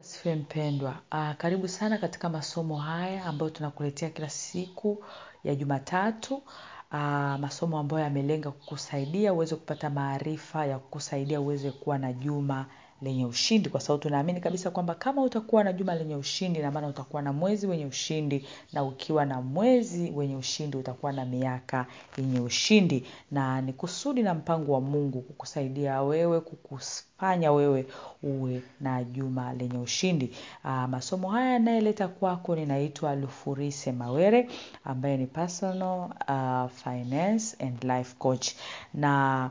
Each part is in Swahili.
Asifiwe mpendwa. Uh, karibu sana katika masomo haya ambayo tunakuletea kila siku ya Jumatatu. Uh, masomo ambayo yamelenga kukusaidia uweze kupata maarifa ya kukusaidia uweze kuwa na juma lenye ushindi, kwa sababu tunaamini kabisa kwamba kama utakuwa na juma lenye ushindi, na maana utakuwa na mwezi wenye ushindi, na ukiwa na mwezi wenye ushindi utakuwa na miaka yenye ushindi, na ni kusudi na mpango wa Mungu kukusaidia wewe kukufanya wewe uwe na juma lenye ushindi. Aa, masomo haya yanayeleta kwako ninaitwa Lufurise Mawere ambaye ni personal uh, finance and life coach na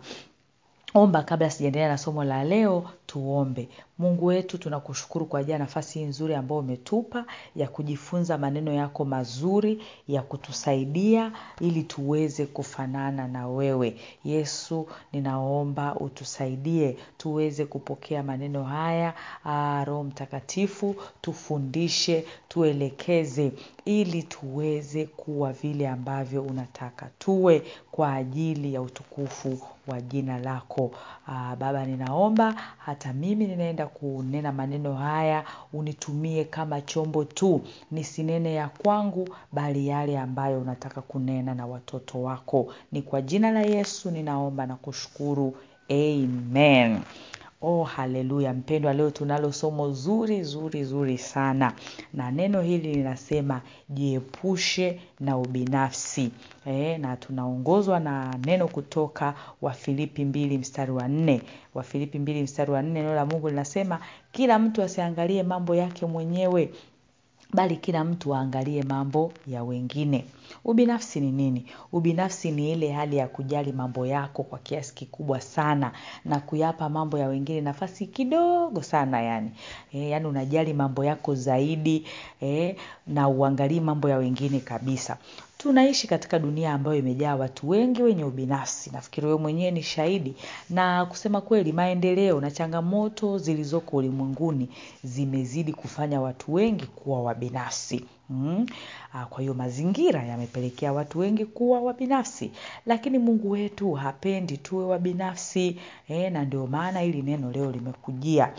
omba kabla sijaendelea na somo la leo tuombe mungu wetu tunakushukuru kwa ajili ya nafasi hii nzuri ambayo umetupa ya kujifunza maneno yako mazuri ya kutusaidia ili tuweze kufanana na wewe. Yesu ninaomba utusaidie tuweze kupokea maneno haya. Ah, roho mtakatifu tufundishe tuelekeze ili tuweze kuwa vile ambavyo unataka tuwe kwa ajili ya utukufu wa jina lako. Aa, baba ninaomba hata mimi ninaenda kunena maneno haya unitumie kama chombo tu nisinene ya kwangu bali yale ambayo unataka kunena na watoto wako. Ni kwa jina la yesu ninaomba na kushukuru. Amen Oh, haleluya mpendwa, leo tunalo somo zuri zuri zuri sana, na neno hili linasema jiepushe na ubinafsi. E, na tunaongozwa na neno kutoka Wafilipi mbili mstari wa nne. Wafilipi mbili mstari wa nne, neno la Mungu linasema kila mtu asiangalie mambo yake mwenyewe bali kila mtu aangalie mambo ya wengine. Ubinafsi ni nini? Ubinafsi ni ile hali ya kujali mambo yako kwa kiasi kikubwa sana na kuyapa mambo ya wengine nafasi kidogo sana yani. E, yani unajali mambo yako zaidi e, na uangalii mambo ya wengine kabisa. Tunaishi katika dunia ambayo imejaa watu wengi wenye ubinafsi. Nafikiri wewe mwenyewe ni shahidi. Na kusema kweli maendeleo na changamoto zilizoko ulimwenguni zimezidi kufanya watu wengi kuwa wabinafsi. Mm. Kwa hiyo mazingira yamepelekea watu wengi kuwa wabinafsi, lakini Mungu wetu hapendi tuwe wabinafsi e, na ndio maana hili neno leo limekujia.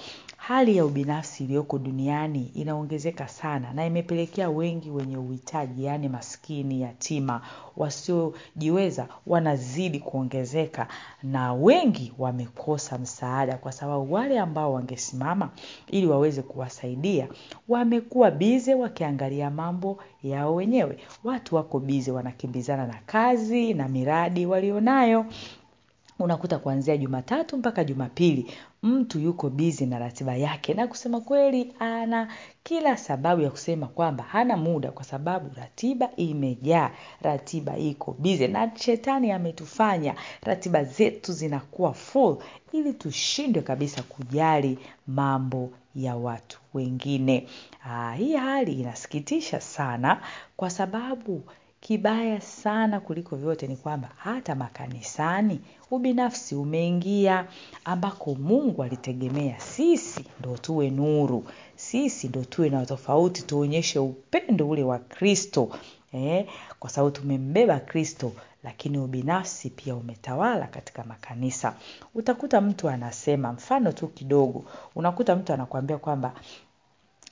Hali ya ubinafsi iliyoko duniani inaongezeka sana na imepelekea wengi wenye uhitaji, yaani maskini, yatima, wasiojiweza wanazidi kuongezeka na wengi wamekosa msaada kwa sababu wale ambao wangesimama ili waweze kuwasaidia wamekuwa bize wakiangalia mambo yao wenyewe. Watu wako bize wanakimbizana na kazi na miradi walionayo unakuta kuanzia Jumatatu mpaka Jumapili mtu yuko bizi na ratiba yake, na kusema kweli, ana kila sababu ya kusema kwamba hana muda, kwa sababu ratiba imejaa, ratiba iko bizi na shetani ametufanya ratiba zetu zinakuwa full, ili tushindwe kabisa kujali mambo ya watu wengine. Aa, hii hali inasikitisha sana kwa sababu kibaya sana kuliko vyote ni kwamba hata makanisani ubinafsi umeingia ambako Mungu alitegemea. Sisi ndo tuwe nuru, sisi ndo tuwe na tofauti, tuonyeshe upendo ule wa Kristo eh, kwa sababu tumembeba Kristo, lakini ubinafsi pia umetawala katika makanisa. Utakuta mtu anasema, mfano tu kidogo, unakuta mtu anakuambia kwamba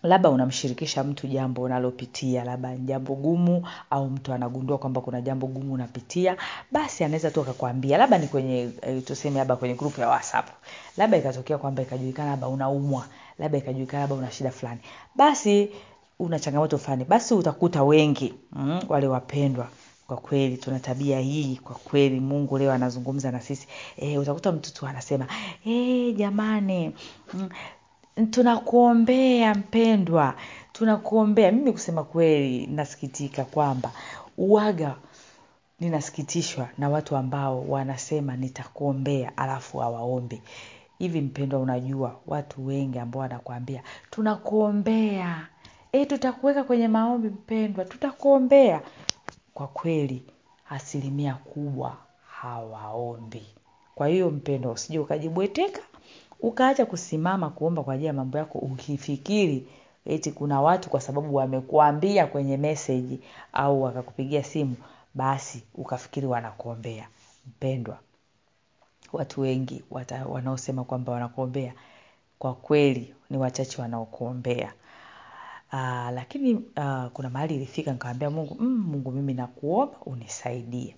labda unamshirikisha mtu jambo unalopitia labda jambo gumu au mtu anagundua kwamba kuna jambo gumu unapitia basi anaweza tu akakwambia. Labda ni kwenye e, tuseme labda kwenye grupu ya whatsapp. Labda ikatokea kwamba ikajulikana labda unaumwa labda ikajulikana labda una shida fulani. Basi una changamoto fulani basi utakuta wengi mm, wale wapendwa kwa kweli tuna tabia hii kwa kweli mungu leo anazungumza na sisi. E, utakuta mtu tu anasema e, jamani mm, tunakuombea mpendwa. Tunakuombea. Mimi kusema kweli nasikitika kwamba uwaga ninasikitishwa na watu ambao wanasema nitakuombea alafu hawaombi. Hivi mpendwa unajua watu wengi ambao wanakuambia tunakuombea. E, tutakuweka kwenye maombi mpendwa. Tutakuombea. Kwa kweli asilimia kubwa hawaombi. Kwa hiyo mpendwa usije ukajibweteka ukaacha kusimama kuomba kwa ajili ya mambo yako ukifikiri eti kuna watu kwa sababu wamekuambia kwenye meseji au wakakupigia simu basi ukafikiri wanakuombea mpendwa watu wengi wata, wanaosema kwamba wanakuombea kwa kweli ni wachache wanaokuombea. Uh, lakini aa, kuna mahali ilifika nikamwambia Mungu, mm, Mungu mimi nakuomba unisaidie.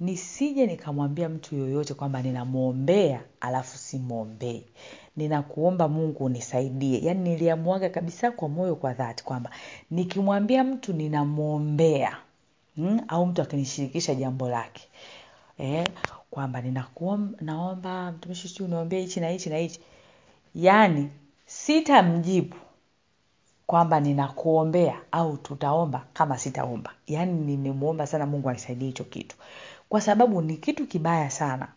Nisije nikamwambia mtu yoyote kwamba ninamwombea alafu simwombee Ninakuomba Mungu unisaidie. Yaani niliamuaga kabisa kwa moyo kwa dhati kwamba nikimwambia mtu ninamwombea mm, au mtu akinishirikisha jambo lake eh, kwamba naomba mtumishi sijui uniombee hichi na hichi na hichi, yaani sitamjibu kwamba ninakuombea au tutaomba kama sitaomba. Yaani nimemwomba sana Mungu anisaidie hicho kitu, kwa sababu ni kitu kibaya sana.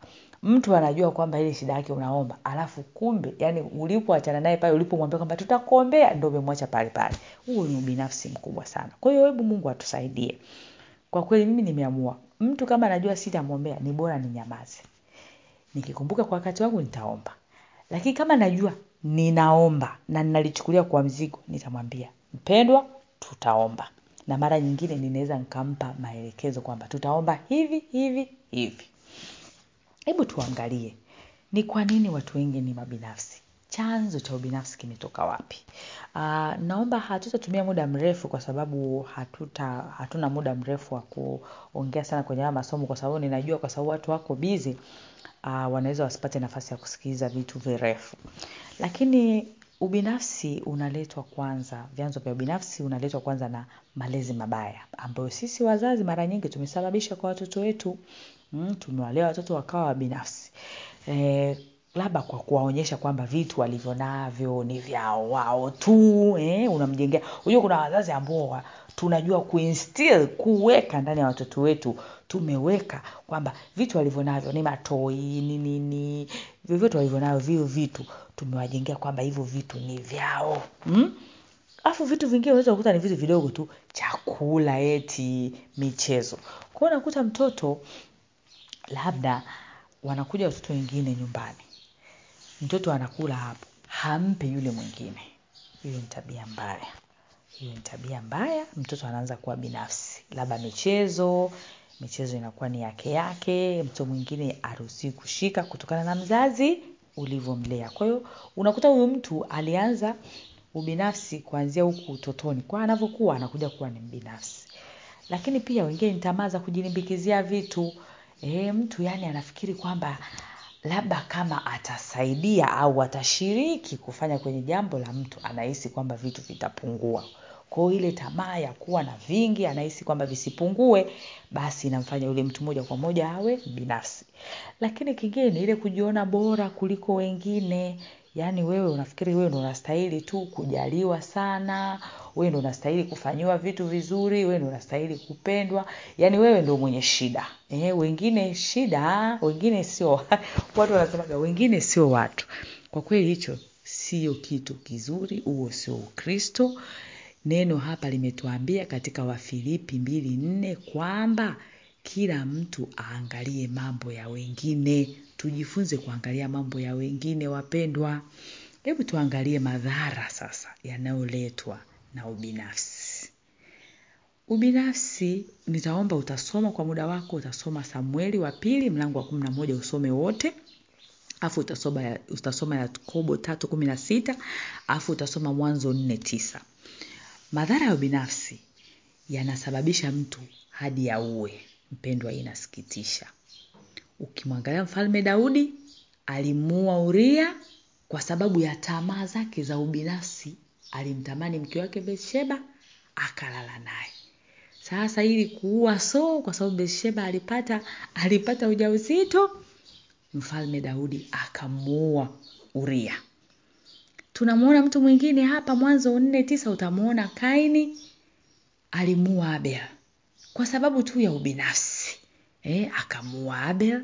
Mtu anajua kwamba ile shida yake unaomba, alafu kumbe, yani ulipoachana naye pale, ulipomwambia kwamba tutakuombea, ndo umemwacha pale pale. Huo ni ubinafsi mkubwa sana. Kwa hiyo hebu Mungu atusaidie. Kwa kweli mimi nimeamua, mtu kama anajua sitamwombea, ni bora ninyamaze. Nikikumbuka kwa wakati wangu nitaomba, lakini kama najua ninaomba na ninalichukulia kwa mzigo, nitamwambia mpendwa, tutaomba. Na mara nyingine ninaweza nikampa maelekezo kwamba tutaomba hivi hivi hivi. Hebu tuangalie ni kwa nini watu wengi ni mabinafsi. Chanzo cha ubinafsi kimetoka wapi? Uh, naomba hatutatumia muda mrefu kwa sababu hatuta hatuna muda mrefu wa kuongea sana kwenye haya masomo, kwa sababu ninajua, kwa sababu watu wako bizi uh, wanaweza wasipate nafasi ya kusikiliza vitu virefu, lakini ubinafsi unaletwa kwanza, vyanzo vya ubinafsi unaletwa kwanza na malezi mabaya ambayo sisi wazazi mara nyingi tumesababisha kwa watoto wetu. Mm, tumewalea watoto wakawa wabinafsi e, labda kwa kuwaonyesha kwamba vitu walivyo navyo ni vyao wao tu eh, unamjengea. Unajua kuna wazazi ambao tunajua kuinstill kuweka ndani ya watoto wetu, tumeweka kwamba vitu walivyo navyo ni matoi ni nini, vyovyote walivyo navyo vio vitu tumewajengea kwamba hivyo vitu ni vyao hmm? Afu vitu vingine unaweza kukuta ni vitu vidogo tu, chakula, eti michezo. kwao unakuta mtoto labda wanakuja watoto wengine nyumbani, mtoto anakula hapo, hampe yule mwingine. Hiyo ni tabia mbaya, ni tabia mbaya. Mtoto anaanza kuwa binafsi, labda michezo, michezo inakuwa ni yake yake, mtoto mwingine aruhusiwi kushika kutokana na mzazi ulivyomlea. Kwa hiyo unakuta huyu mtu alianza ubinafsi kuanzia huku utotoni, kwa anavyokuwa anakuja kuwa ni mbinafsi. Lakini pia wengine ni tamaa za kujilimbikizia vitu E, mtu yani anafikiri kwamba labda kama atasaidia au atashiriki kufanya kwenye jambo la mtu, anahisi kwamba vitu vitapungua. Kwa ile tamaa ya kuwa na vingi, anahisi kwamba visipungue, basi inamfanya yule mtu moja kwa moja awe binafsi. Lakini kingine ile kujiona bora kuliko wengine. Yaani wewe unafikiri wewe ndo unastahili tu kujaliwa sana, wewe ndo unastahili kufanyiwa vitu vizuri, wewe ndo unastahili kupendwa, yaani wewe ndo mwenye shida. Eh, wengine shida, wengine sio watu wanasemaga wengine sio watu. Kwa kweli hicho sio kitu kizuri, huo sio Ukristo. Neno hapa limetuambia katika Wafilipi mbili nne kwamba kila mtu aangalie mambo ya wengine. Tujifunze kuangalia mambo ya wengine wapendwa. Hebu tuangalie madhara sasa yanayoletwa na ubinafsi. Ubinafsi, nitaomba utasoma kwa muda wako, utasoma Samueli wa pili mlango wa kumi na moja usome wote, afu utasoma utasoma Yakobo tatu kumi na sita afu utasoma Mwanzo nne tisa. Madhara ya ubinafsi yanasababisha mtu hadi auwe. Mpendwa, inasikitisha. Ukimwangalia mfalme Daudi alimuua Uria kwa sababu ya tamaa zake za ubinafsi. Alimtamani mke wake Bathsheba akalala naye. Sasa ili kuua soo kwa sababu Bathsheba alipata alipata ujauzito, mfalme Daudi akamuua Uria. Tunamuona mtu mwingine hapa Mwanzo nne tisa, utamuona Kaini alimuua Abel kwa sababu tu ya ubinafsi eh, akamuua Abel.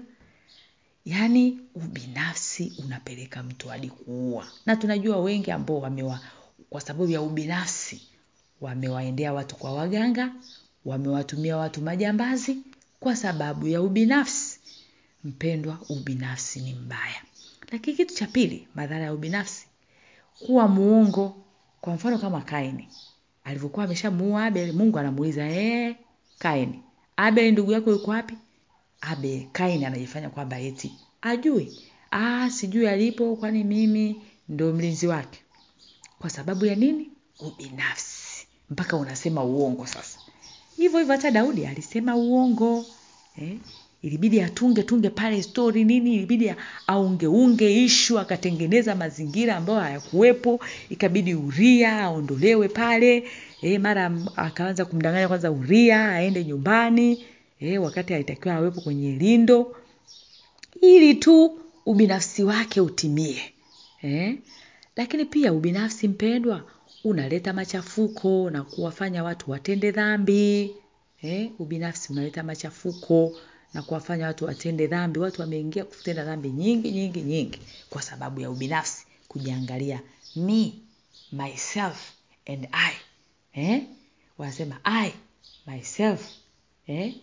Yaani ubinafsi unapeleka mtu hadi kuua, na tunajua wengi ambao wamewa kwa sababu ya ubinafsi wamewaendea watu kwa waganga, wamewatumia watu majambazi kwa sababu ya ubinafsi. Mpendwa, ubinafsi ni mbaya. Lakini kitu cha pili, madhara ya ubinafsi, kuwa muongo. Kwa mfano kama Kaini alivyokuwa ameshamuua Abel, Mungu anamuuliza eh, Kaini, Abel ndugu yako yuko wapi? Abel, Kaini anajifanya kwamba eti ajui. Ah, sijui alipo, kwani mimi ndo mlinzi wake kwa sababu ya nini ubinafsi mpaka unasema uongo sasa hivyo hivyo hata daudi alisema uongo eh? Ilibidi atunge tunge pale stori nini ilibidi aungeunge ishu akatengeneza mazingira ambayo hayakuwepo. Ikabidi uria aondolewe pale. E, mara akaanza kumdanganya kwanza uria aende nyumbani. E, wakati alitakiwa awepo kwenye lindo. Ili tu ubinafsi wake utimie. E? lakini pia ubinafsi mpendwa unaleta machafuko na kuwafanya watu watende dhambi. Eh? ubinafsi unaleta machafuko na kuwafanya watu watende dhambi watu wameingia kutenda dhambi nyingi nyingi nyingi kwa sababu ya ubinafsi kujiangalia me myself and i eh? wanasema i myself eh?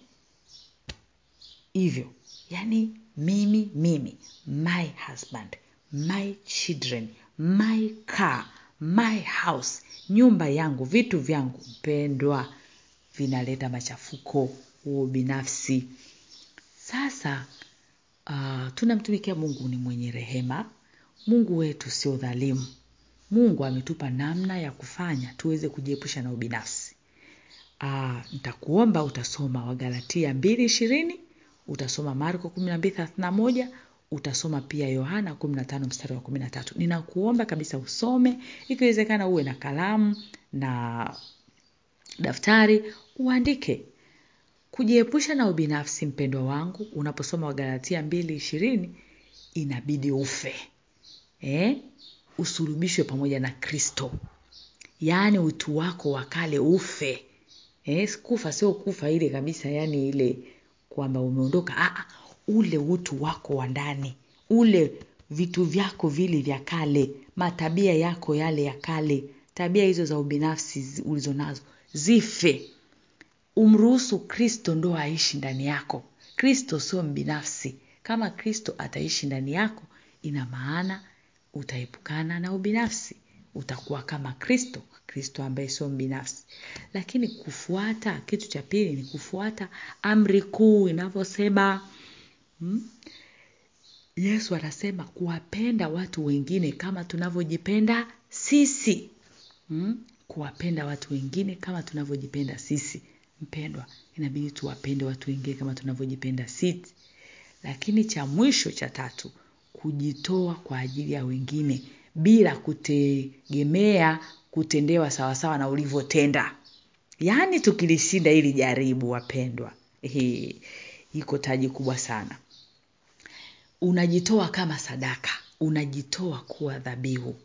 hivyo yani mimi mimi my husband my children my car my house nyumba yangu vitu vyangu mpendwa vinaleta machafuko huo binafsi sasa uh, tunamtumikia mungu ni mwenye rehema. Mungu wetu sio dhalimu. Mungu ametupa namna ya kufanya tuweze kujiepusha na ubinafsi. Uh, nitakuomba utasoma wagalatia mbili ishirini utasoma marko kumi na mbili thelathini na moja utasoma pia yohana kumi na tano mstari wa kumi na tatu. Ninakuomba kabisa usome ikiwezekana uwe na kalamu na daftari uandike kujiepusha na ubinafsi mpendwa wangu unaposoma wagalatia mbili ishirini inabidi ufe eh? usulubishwe pamoja na kristo yaani utu wako wa kale ufe eh? kufa sio kufa ile kabisa yani ile kwamba umeondoka Aa, ule utu wako wa ndani ule vitu vyako vile vya kale matabia yako yale ya kale tabia hizo za ubinafsi ulizo nazo zife umruhusu kristo ndo aishi ndani yako. Kristo sio mbinafsi. Kama kristo ataishi ndani yako ina maana utaepukana na ubinafsi. Utakuwa kama kristo kristo ambaye sio mbinafsi. Lakini kufuata kitu cha pili ni kufuata amri kuu inavyosema hmm? yesu anasema kuwapenda watu wengine kama tunavyojipenda sisi. Hmm? kuwapenda watu wengine kama tunavyojipenda sisi mpendwa inabidi tuwapende watu wengine kama tunavyojipenda sisi. Lakini cha mwisho cha tatu kujitoa kwa ajili ya wengine bila kutegemea kutendewa sawasawa na ulivyotenda. Yaani tukilishinda ili jaribu wapendwa. Iko taji kubwa sana. Unajitoa kama sadaka. Unajitoa kuwa dhabihu.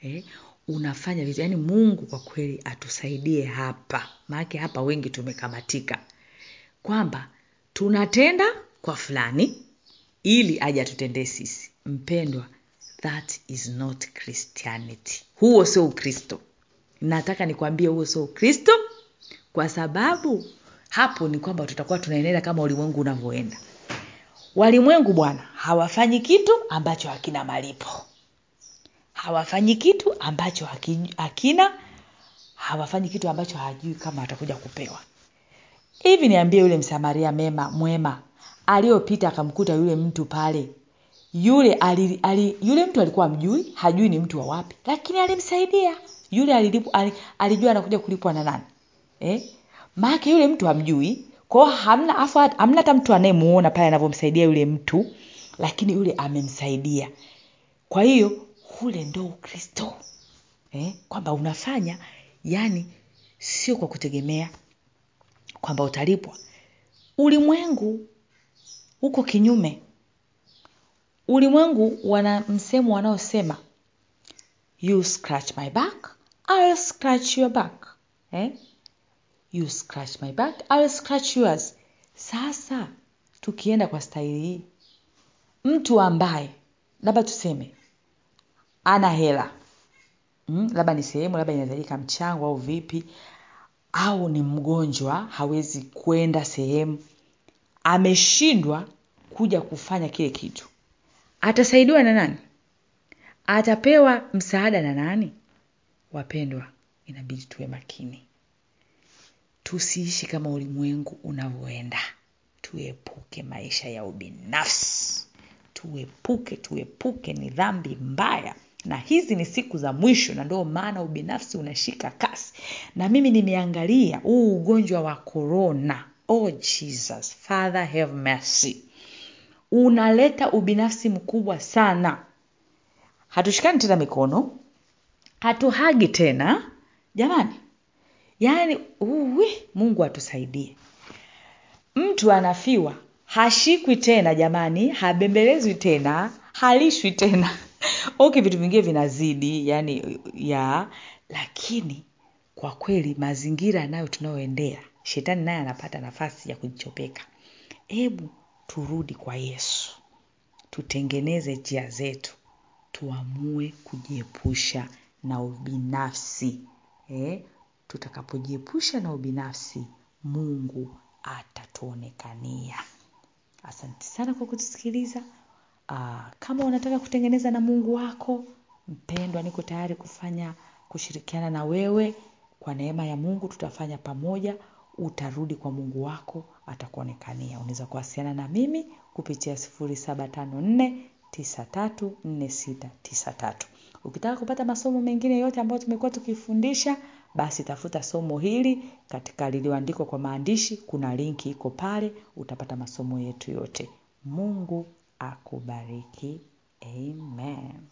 Eh? Unafanya vitu. Yaani mungu kwa kweli atusaidie hapa. Maanake hapa wengi tumekamatika. Kwamba tunatenda kwa fulani ili aje atutendee sisi. Mpendwa that is not christianity. Huo sio ukristo. Nataka nikwambie huo sio ukristo kwa sababu hapo ni kwamba tutakuwa tunaenenda kama ulimwengu unavyoenda. Walimwengu bwana hawafanyi kitu ambacho hakina malipo hawafanyi kitu ambacho hakina hawafanyi kitu ambacho hajui kama watakuja kupewa. Hivi niambie yule msamaria mema mwema aliyopita akamkuta yule mtu pale yule ali, ali, yule mtu alikuwa mjui hajui ni mtu wa wapi lakini alimsaidia. Yule alilipu, al, alijua anakuja kulipwa na nani eh? maake yule mtu hamjui kwao hamna afu hamna hata mtu anayemuona pale anavyomsaidia yule mtu lakini yule amemsaidia. Kwa hiyo ule ndo ukristo eh? kwamba unafanya yani sio kwa kutegemea kwamba utalipwa ulimwengu uko kinyume ulimwengu wana msemo wanaosema you scratch my back I'll scratch your back eh? you scratch my back I'll scratch yours sasa tukienda kwa staili hii mtu ambaye labda tuseme ana hela. Mm, labda ni sehemu labda inahitajika mchango au vipi au ni mgonjwa hawezi kwenda sehemu ameshindwa kuja kufanya kile kitu. Atasaidiwa na nani? Atapewa msaada na nani? Wapendwa inabidi tuwe makini. Tusiishi kama ulimwengu unavyoenda. Tuepuke maisha ya ubinafsi. Tuepuke tuepuke ni dhambi mbaya na hizi ni siku za mwisho na ndio maana ubinafsi unashika kasi. Na mimi nimeangalia huu ugonjwa wa korona oh jesus father have mercy. Unaleta ubinafsi mkubwa sana. Hatushikani tena mikono. Hatuhagi tena. Jamani yaani uwi mungu atusaidie. Mtu anafiwa hashikwi tena jamani habembelezwi tena halishwi tena okay vitu vingine vinazidi yani ya lakini kwa kweli mazingira nayo tunayoendea shetani naye anapata nafasi ya kujichopeka. Hebu turudi kwa yesu. Tutengeneze njia zetu. Tuamue kujiepusha na ubinafsi. Eh? tutakapojiepusha na ubinafsi mungu atatuonekania. Asante sana kwa kutusikiliza Aa, kama unataka kutengeneza na mungu wako mpendwa niko tayari kufanya kushirikiana na wewe. Kwa neema ya mungu tutafanya pamoja. Utarudi kwa mungu wako atakuonekania. Unaweza kuwasiliana na mimi kupitia 754934693 ukitaka kupata masomo mengine yote ambayo tumekuwa tukifundisha basi tafuta somo hili katika lililoandikwa kwa maandishi. Kuna linki iko pale utapata masomo yetu yote. Mungu akubariki. Amen